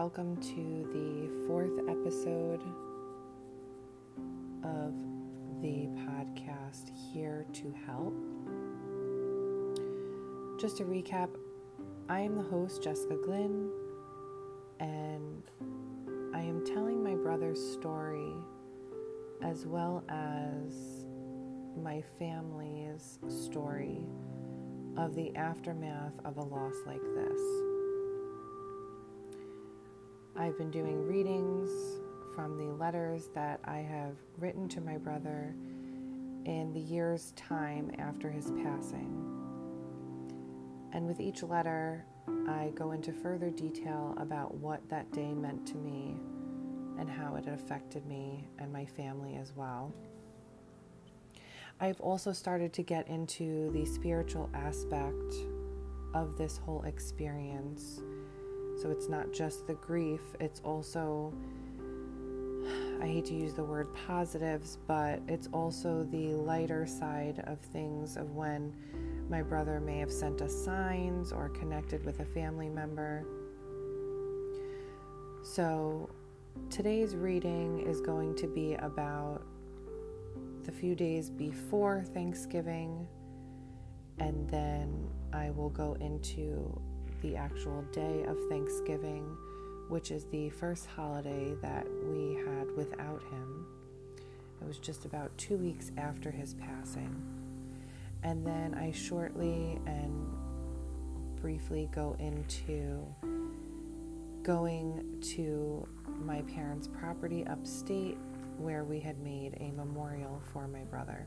welcome to the fourth episode of the podcast Here to Help. Just to recap, I am the host, Jessica Glynn, and I am telling my brother's story as well as my family's story of the aftermath of a loss like this. I've been doing readings from the letters that I have written to my brother in the year's time after his passing. And with each letter, I go into further detail about what that day meant to me and how it affected me and my family as well. I've also started to get into the spiritual aspect of this whole experience. So it's not just the grief, it's also, I hate to use the word positives, but it's also the lighter side of things of when my brother may have sent us signs or connected with a family member. So today's reading is going to be about the few days before Thanksgiving, and then I will go into the actual day of Thanksgiving, which is the first holiday that we had without him. It was just about two weeks after his passing. And then I shortly and briefly go into going to my parents' property upstate where we had made a memorial for my brother.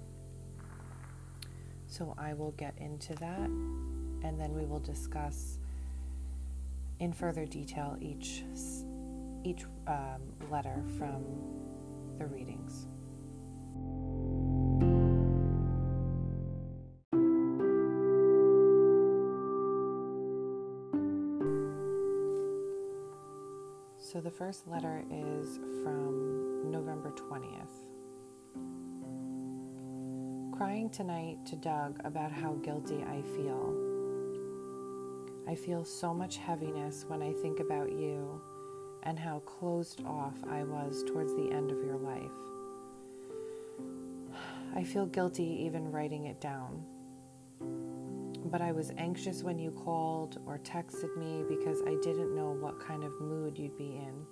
So I will get into that and then we will discuss in further detail each each um, letter from the readings. So the first letter is from November 20th. Crying tonight to Doug about how guilty I feel. I feel so much heaviness when I think about you and how closed off I was towards the end of your life. I feel guilty even writing it down. But I was anxious when you called or texted me because I didn't know what kind of mood you'd be in.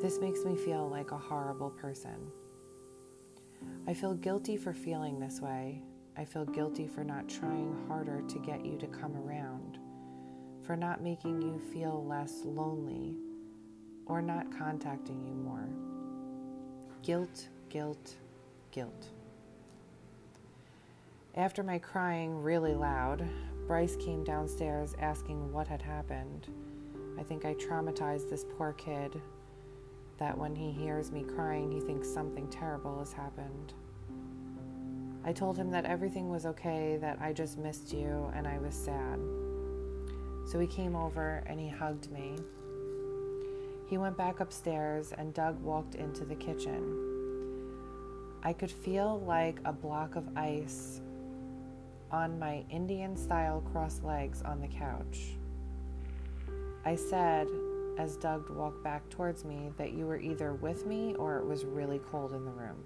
This makes me feel like a horrible person. I feel guilty for feeling this way. I feel guilty for not trying harder to get you to come around, for not making you feel less lonely, or not contacting you more. Guilt, guilt, guilt. After my crying really loud, Bryce came downstairs asking what had happened. I think I traumatized this poor kid that when he hears me crying, he thinks something terrible has happened. I told him that everything was okay, that I just missed you and I was sad. So he came over and he hugged me. He went back upstairs and Doug walked into the kitchen. I could feel like a block of ice on my Indian style crossed legs on the couch. I said, as Doug walked back towards me, that you were either with me or it was really cold in the room.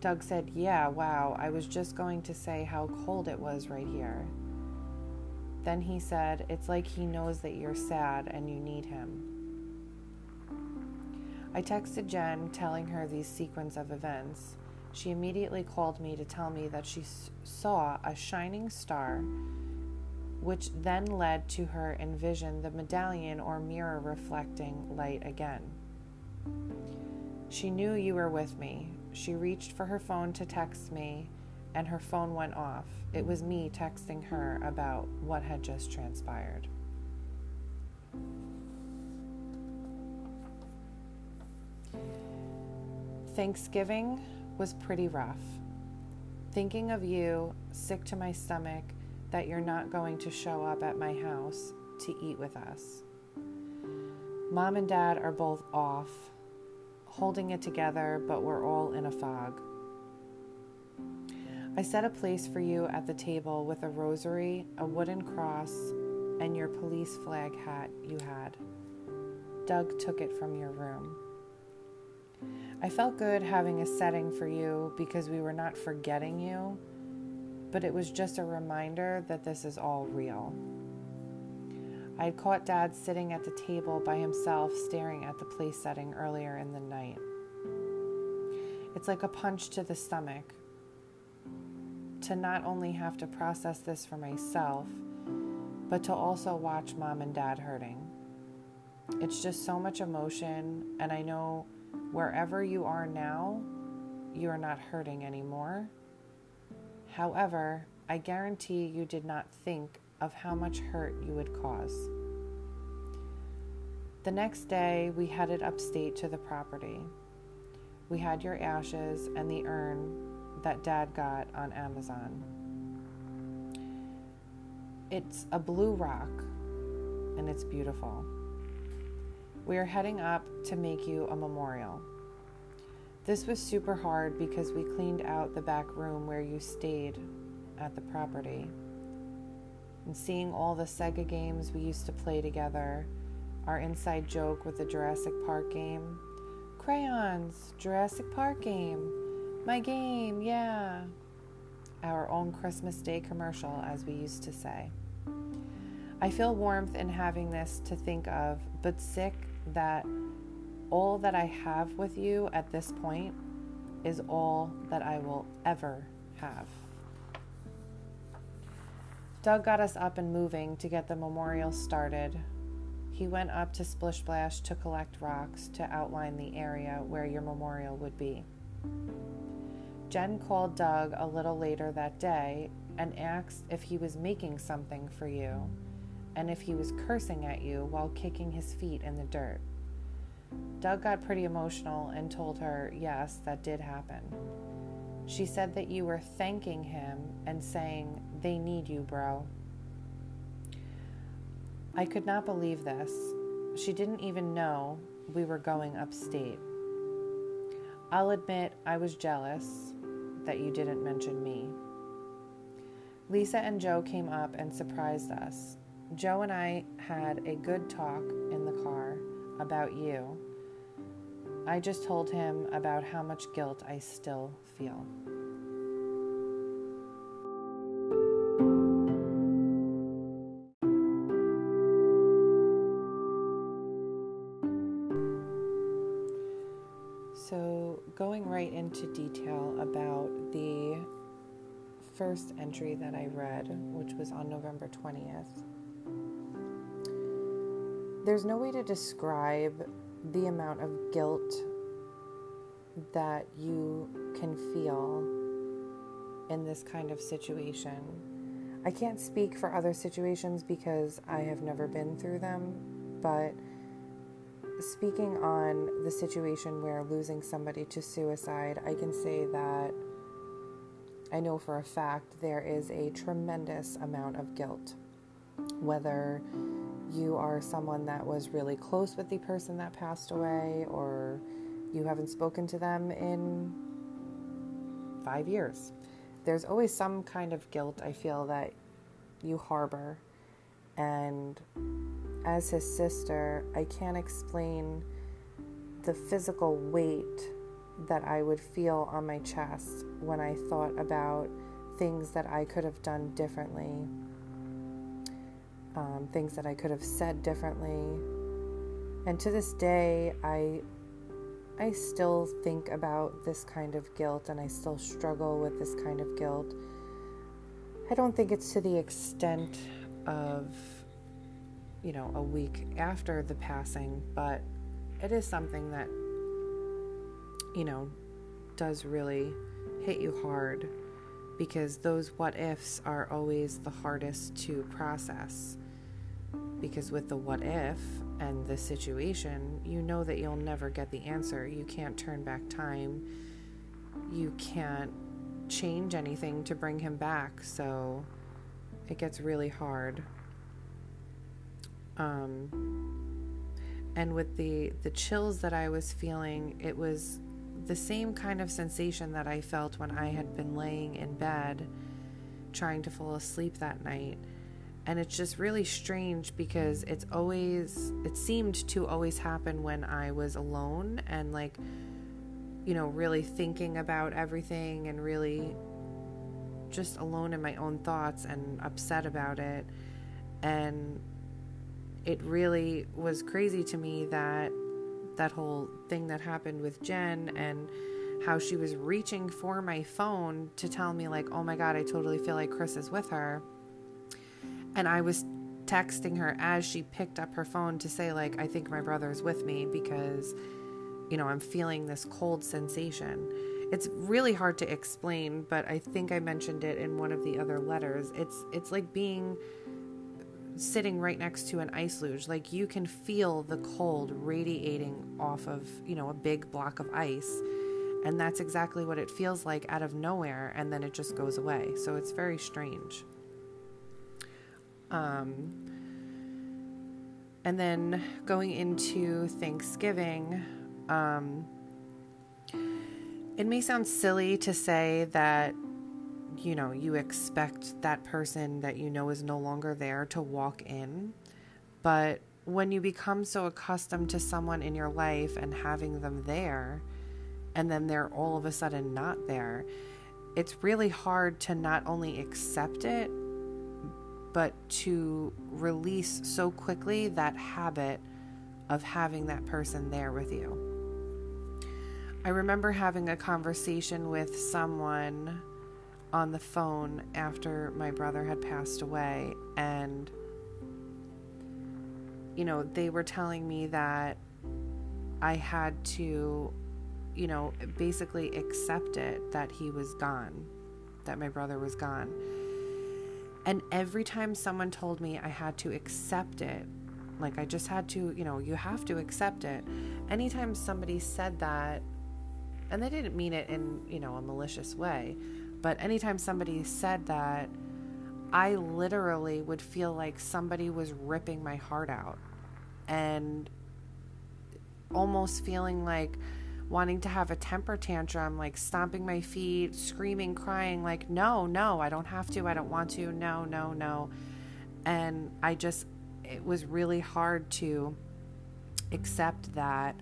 Doug said, Yeah, wow, I was just going to say how cold it was right here. Then he said, It's like he knows that you're sad and you need him. I texted Jen telling her these sequence of events. She immediately called me to tell me that she saw a shining star, which then led to her envision the medallion or mirror reflecting light again. She knew you were with me. She reached for her phone to text me, and her phone went off. It was me texting her about what had just transpired. Thanksgiving was pretty rough. Thinking of you, sick to my stomach, that you're not going to show up at my house to eat with us. Mom and dad are both off, holding it together, but we're all in a fog. I set a place for you at the table with a rosary, a wooden cross, and your police flag hat you had. Doug took it from your room. I felt good having a setting for you because we were not forgetting you, but it was just a reminder that this is all real. I had caught Dad sitting at the table by himself, staring at the place setting earlier in the night. It's like a punch to the stomach to not only have to process this for myself, but to also watch mom and dad hurting. It's just so much emotion, and I know wherever you are now, you are not hurting anymore. However, I guarantee you did not think of how much hurt you would cause. The next day, we headed upstate to the property. We had your ashes and the urn that dad got on Amazon. It's a blue rock and it's beautiful. We are heading up to make you a memorial. This was super hard because we cleaned out the back room where you stayed at the property. And seeing all the Sega games we used to play together, our inside joke with the Jurassic Park game, crayons, Jurassic Park game, my game, yeah. Our own Christmas Day commercial, as we used to say. I feel warmth in having this to think of, but sick that all that I have with you at this point is all that I will ever have. Doug got us up and moving to get the memorial started. He went up to Splish Splash to collect rocks to outline the area where your memorial would be. Jen called Doug a little later that day and asked if he was making something for you and if he was cursing at you while kicking his feet in the dirt. Doug got pretty emotional and told her, yes, that did happen. She said that you were thanking him and saying, they need you, bro. I could not believe this. She didn't even know we were going upstate. I'll admit I was jealous that you didn't mention me. Lisa and Joe came up and surprised us. Joe and I had a good talk in the car about you. I just told him about how much guilt I still feel. Into detail about the first entry that I read, which was on November 20th, there's no way to describe the amount of guilt that you can feel in this kind of situation. I can't speak for other situations because I have never been through them, but speaking on the situation where losing somebody to suicide, I can say that I know for a fact there is a tremendous amount of guilt. Whether you are someone that was really close with the person that passed away, or you haven't spoken to them in five years, there's always some kind of guilt I feel that you harbor. And as his sister, I can't explain the physical weight that I would feel on my chest when I thought about things that I could have done differently, um, things that I could have said differently. And to this day, I I still think about this kind of guilt and I still struggle with this kind of guilt. I don't think it's to the extent of you know, a week after the passing, but it is something that, you know, does really hit you hard because those what ifs are always the hardest to process. Because with the what if and the situation, you know that you'll never get the answer. You can't turn back time. You can't change anything to bring him back. So it gets really hard. Um, and with the the chills that I was feeling, it was the same kind of sensation that I felt when I had been laying in bed trying to fall asleep that night. And it's just really strange because it's always, it seemed to always happen when I was alone and like, you know, really thinking about everything and really just alone in my own thoughts and upset about it. And it really was crazy to me that that whole thing that happened with Jen and how she was reaching for my phone to tell me like, "Oh my god, I totally feel like Chris is with her." And I was texting her as she picked up her phone to say like, "I think my brother's with me because you know, I'm feeling this cold sensation." It's really hard to explain, but I think I mentioned it in one of the other letters. It's it's like being sitting right next to an ice luge. Like you can feel the cold radiating off of, you know, a big block of ice. And that's exactly what it feels like out of nowhere. And then it just goes away. So it's very strange. Um, and then going into Thanksgiving, um, it may sound silly to say that you know, you expect that person that you know is no longer there to walk in. But when you become so accustomed to someone in your life and having them there, and then they're all of a sudden not there, it's really hard to not only accept it, but to release so quickly that habit of having that person there with you. I remember having a conversation with someone on the phone after my brother had passed away and you know they were telling me that I had to you know basically accept it that he was gone that my brother was gone. And every time someone told me I had to accept it like I just had to you know you have to accept it. Anytime somebody said that and they didn't mean it in you know a malicious way but anytime somebody said that, I literally would feel like somebody was ripping my heart out and almost feeling like wanting to have a temper tantrum, like stomping my feet, screaming, crying, like, no, no, I don't have to, I don't want to, no, no, no. And I just, it was really hard to accept that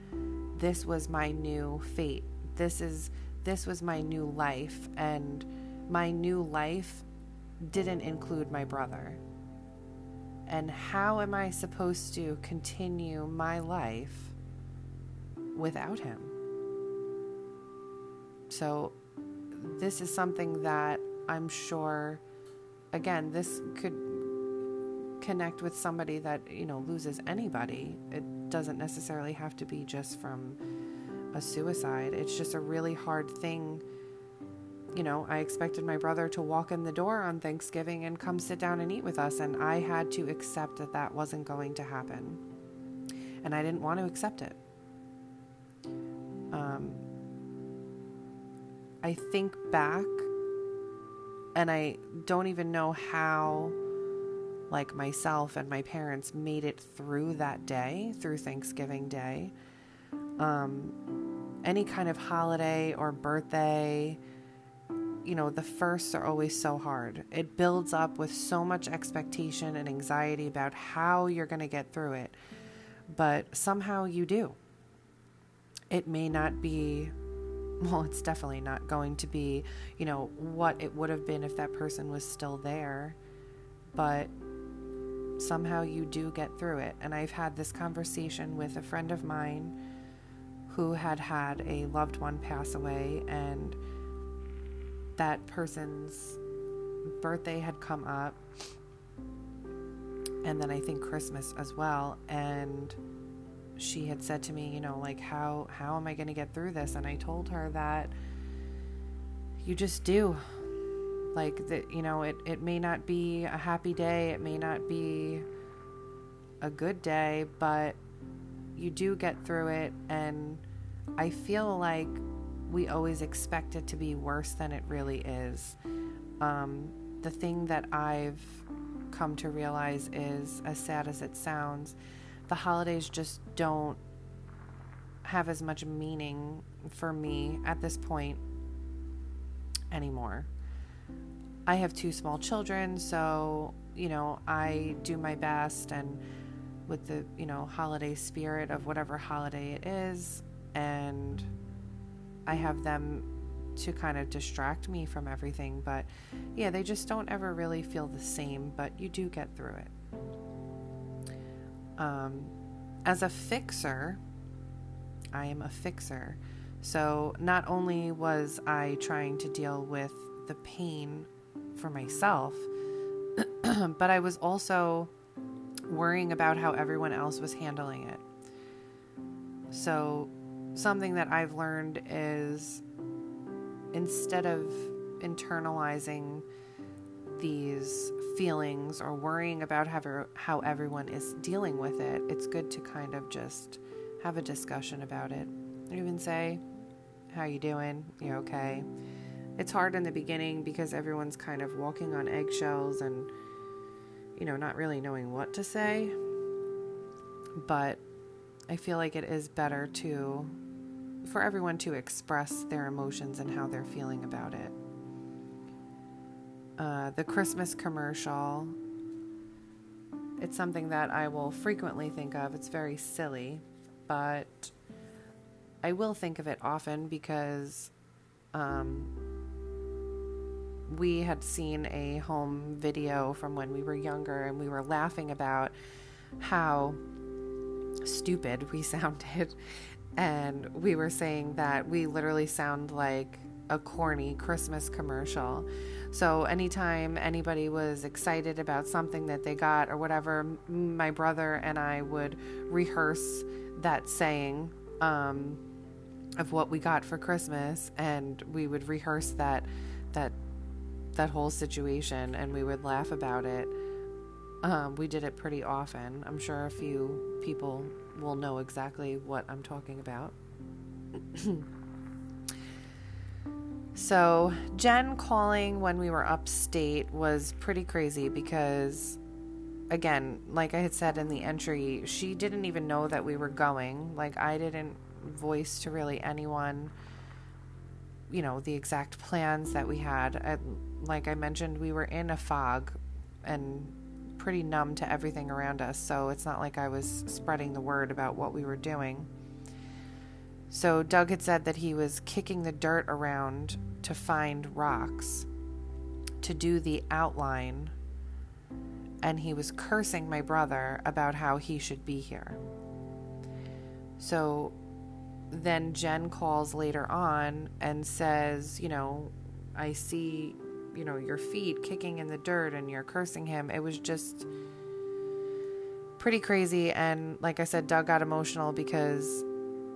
this was my new fate. This is this was my new life, and my new life didn't include my brother. And how am I supposed to continue my life without him? So, this is something that I'm sure, again, this could connect with somebody that, you know, loses anybody. It doesn't necessarily have to be just from a suicide. It's just a really hard thing. You know, I expected my brother to walk in the door on Thanksgiving and come sit down and eat with us, and I had to accept that that wasn't going to happen. And I didn't want to accept it. Um, I think back, and I don't even know how, like myself and my parents, made it through that day, through Thanksgiving Day. Um, any kind of holiday or birthday, you know, the firsts are always so hard. It builds up with so much expectation and anxiety about how you're going to get through it. But somehow you do. It may not be, well, it's definitely not going to be, you know, what it would have been if that person was still there. But somehow you do get through it. And I've had this conversation with a friend of mine who had had a loved one pass away, and that person's birthday had come up, and then I think Christmas as well. And she had said to me, you know, like how how am I going to get through this? And I told her that you just do. Like that, you know, it it may not be a happy day, it may not be a good day, but you do get through it and I feel like we always expect it to be worse than it really is. Um, the thing that I've come to realize is, as sad as it sounds, the holidays just don't have as much meaning for me at this point anymore. I have two small children, so, you know, I do my best and with the, you know, holiday spirit of whatever holiday it is. And I have them to kind of distract me from everything. But yeah, they just don't ever really feel the same, but you do get through it. Um, as a fixer, I am a fixer. So not only was I trying to deal with the pain for myself, but I was also worrying about how everyone else was handling it. So, something that I've learned is instead of internalizing these feelings or worrying about how, how everyone is dealing with it, it's good to kind of just have a discussion about it. Even say, "How you doing? You okay?" It's hard in the beginning because everyone's kind of walking on eggshells and you know, not really knowing what to say. But I feel like it is better to for everyone to express their emotions and how they're feeling about it. Uh, the Christmas commercial, it's something that I will frequently think of. It's very silly, but I will think of it often because um, we had seen a home video from when we were younger and we were laughing about how stupid we sounded. And we were saying that we literally sound like a corny Christmas commercial. So, anytime anybody was excited about something that they got or whatever, my brother and I would rehearse that saying um, of what we got for Christmas, and we would rehearse that that that whole situation and we would laugh about it. Um, we did it pretty often. I'm sure a few people will know exactly what I'm talking about. so, Jen calling when we were upstate was pretty crazy because, again, like I had said in the entry, she didn't even know that we were going. Like, I didn't voice to really anyone you know the exact plans that we had. I, like I mentioned, we were in a fog and pretty numb to everything around us, so it's not like I was spreading the word about what we were doing. So Doug had said that he was kicking the dirt around to find rocks to do the outline, and he was cursing my brother about how he should be here. So then Jen calls later on and says, you know, I see, you know, your feet kicking in the dirt and you're cursing him. It was just pretty crazy. And like I said, Doug got emotional because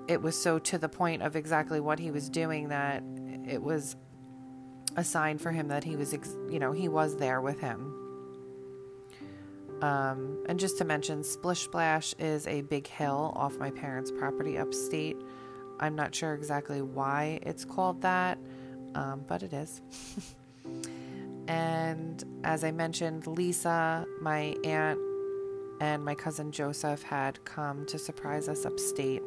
it was so to the point of exactly what he was doing that it was a sign for him that he was, you know, he was there with him. Um, and just to mention, Splish Splash is a big hill off my parents' property upstate. I'm not sure exactly why it's called that, um, but it is. and as I mentioned, Lisa, my aunt, and my cousin Joseph had come to surprise us upstate.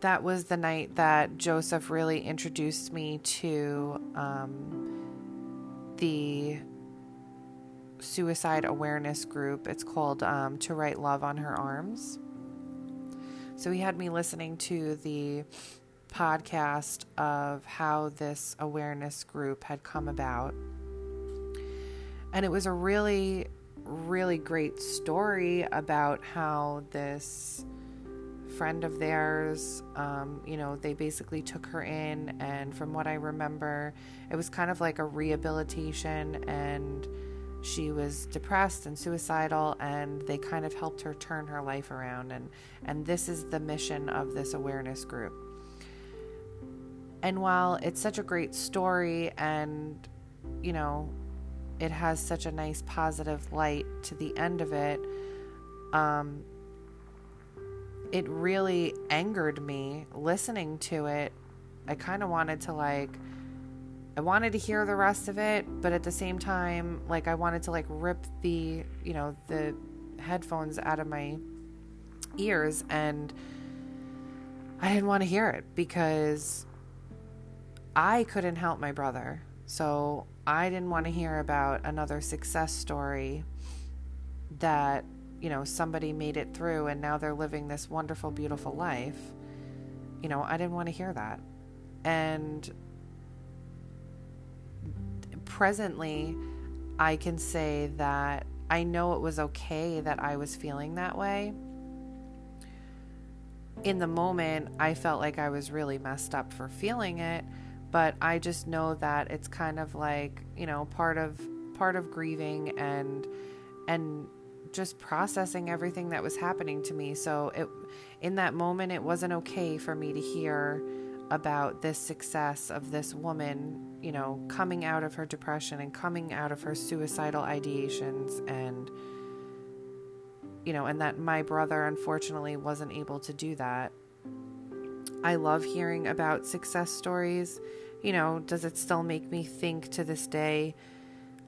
That was the night that Joseph really introduced me to um, the suicide awareness group. It's called um, To Write Love on Her Arms. So he had me listening to the podcast of how this awareness group had come about. And it was a really, really great story about how this friend of theirs, um, you know, they basically took her in. And from what I remember, it was kind of like a rehabilitation and she was depressed and suicidal and they kind of helped her turn her life around and and this is the mission of this awareness group and while it's such a great story and you know it has such a nice positive light to the end of it um it really angered me listening to it. I kind of wanted to like I wanted to hear the rest of it, but at the same time, like I wanted to like rip the, you know, the headphones out of my ears and I didn't want to hear it because I couldn't help my brother. So I didn't want to hear about another success story that, you know, somebody made it through and now they're living this wonderful, beautiful life. You know, I didn't want to hear that. And presently, I can say that I know it was okay that I was feeling that way. In the moment, I felt like I was really messed up for feeling it, but I just know that it's kind of like, you know, part of part of grieving and and just processing everything that was happening to me. So it in that moment it wasn't okay for me to hear about this success of this woman, you know, coming out of her depression and coming out of her suicidal ideations and you know, and that my brother unfortunately wasn't able to do that. I love hearing about success stories. You know, does it still make me think to this day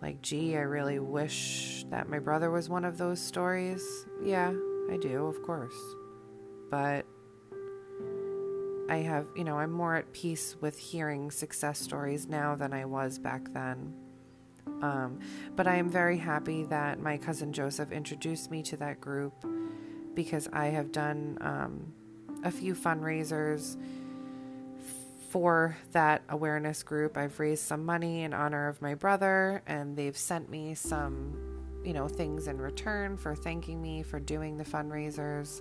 like, gee, I really wish that my brother was one of those stories? Yeah, I do, of course. But I have, you know, I'm more at peace with hearing success stories now than I was back then. Um, but I am very happy that my cousin Joseph introduced me to that group because I have done um, a few fundraisers for that awareness group. I've raised some money in honor of my brother, and they've sent me some, you know, things in return for thanking me for doing the fundraisers.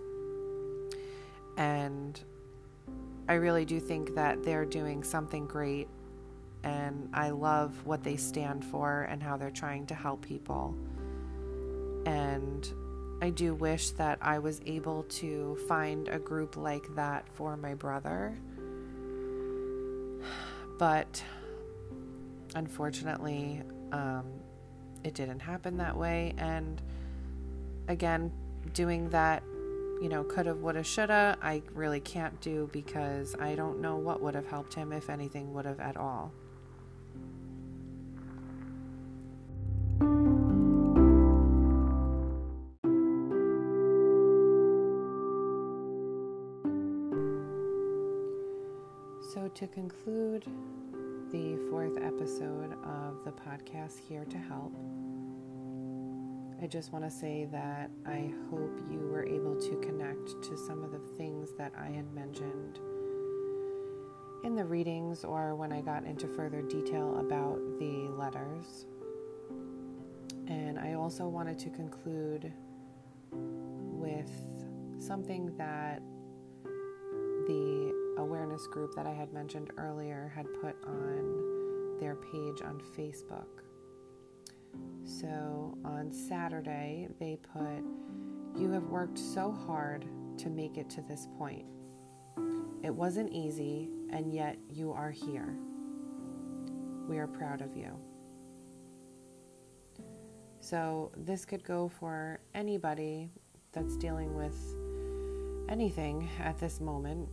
And I really do think that they're doing something great, and I love what they stand for and how they're trying to help people. And I do wish that I was able to find a group like that for my brother. But unfortunately, um, it didn't happen that way. And again, doing that you know, could have, would have, should have, I really can't do because I don't know what would have helped him, if anything would have at all. To conclude the fourth episode of the podcast, Here to Help. I just want to say that I hope you were able to connect to some of the things that I had mentioned in the readings or when I got into further detail about the letters. And I also wanted to conclude with something that awareness group that I had mentioned earlier had put on their page on Facebook. So on Saturday, they put, You have worked so hard to make it to this point. It wasn't easy, and yet you are here. We are proud of you. So, this could go for anybody that's dealing with anything at this moment.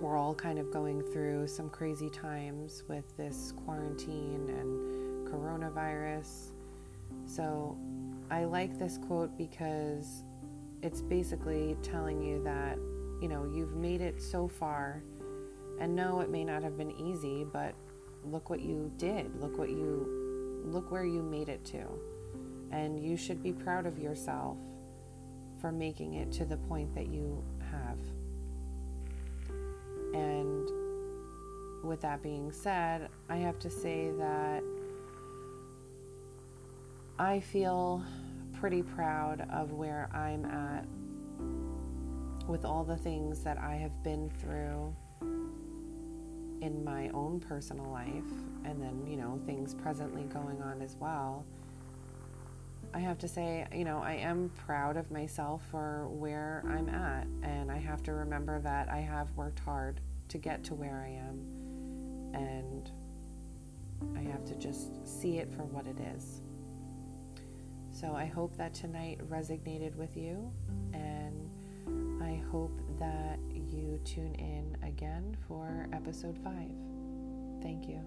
We're all kind of going through some crazy times with this quarantine and coronavirus so I like this quote because it's basically telling you that, you know, you've made it so far. And no, it may not have been easy, but look what you did. Look what you look where you made it to. And you should be proud of yourself for making it to the point that you have. And with that being said, I have to say that I feel pretty proud of where I'm at with all the things that I have been through in my own personal life, and then, you know, things presently going on as well. I have to say, you know, I am proud of myself for where I'm at, and I have to remember that I have worked hard to get to where I am, and I have to just see it for what it is. So I hope that tonight resonated with you, and I hope that you tune in again for episode five. Thank you.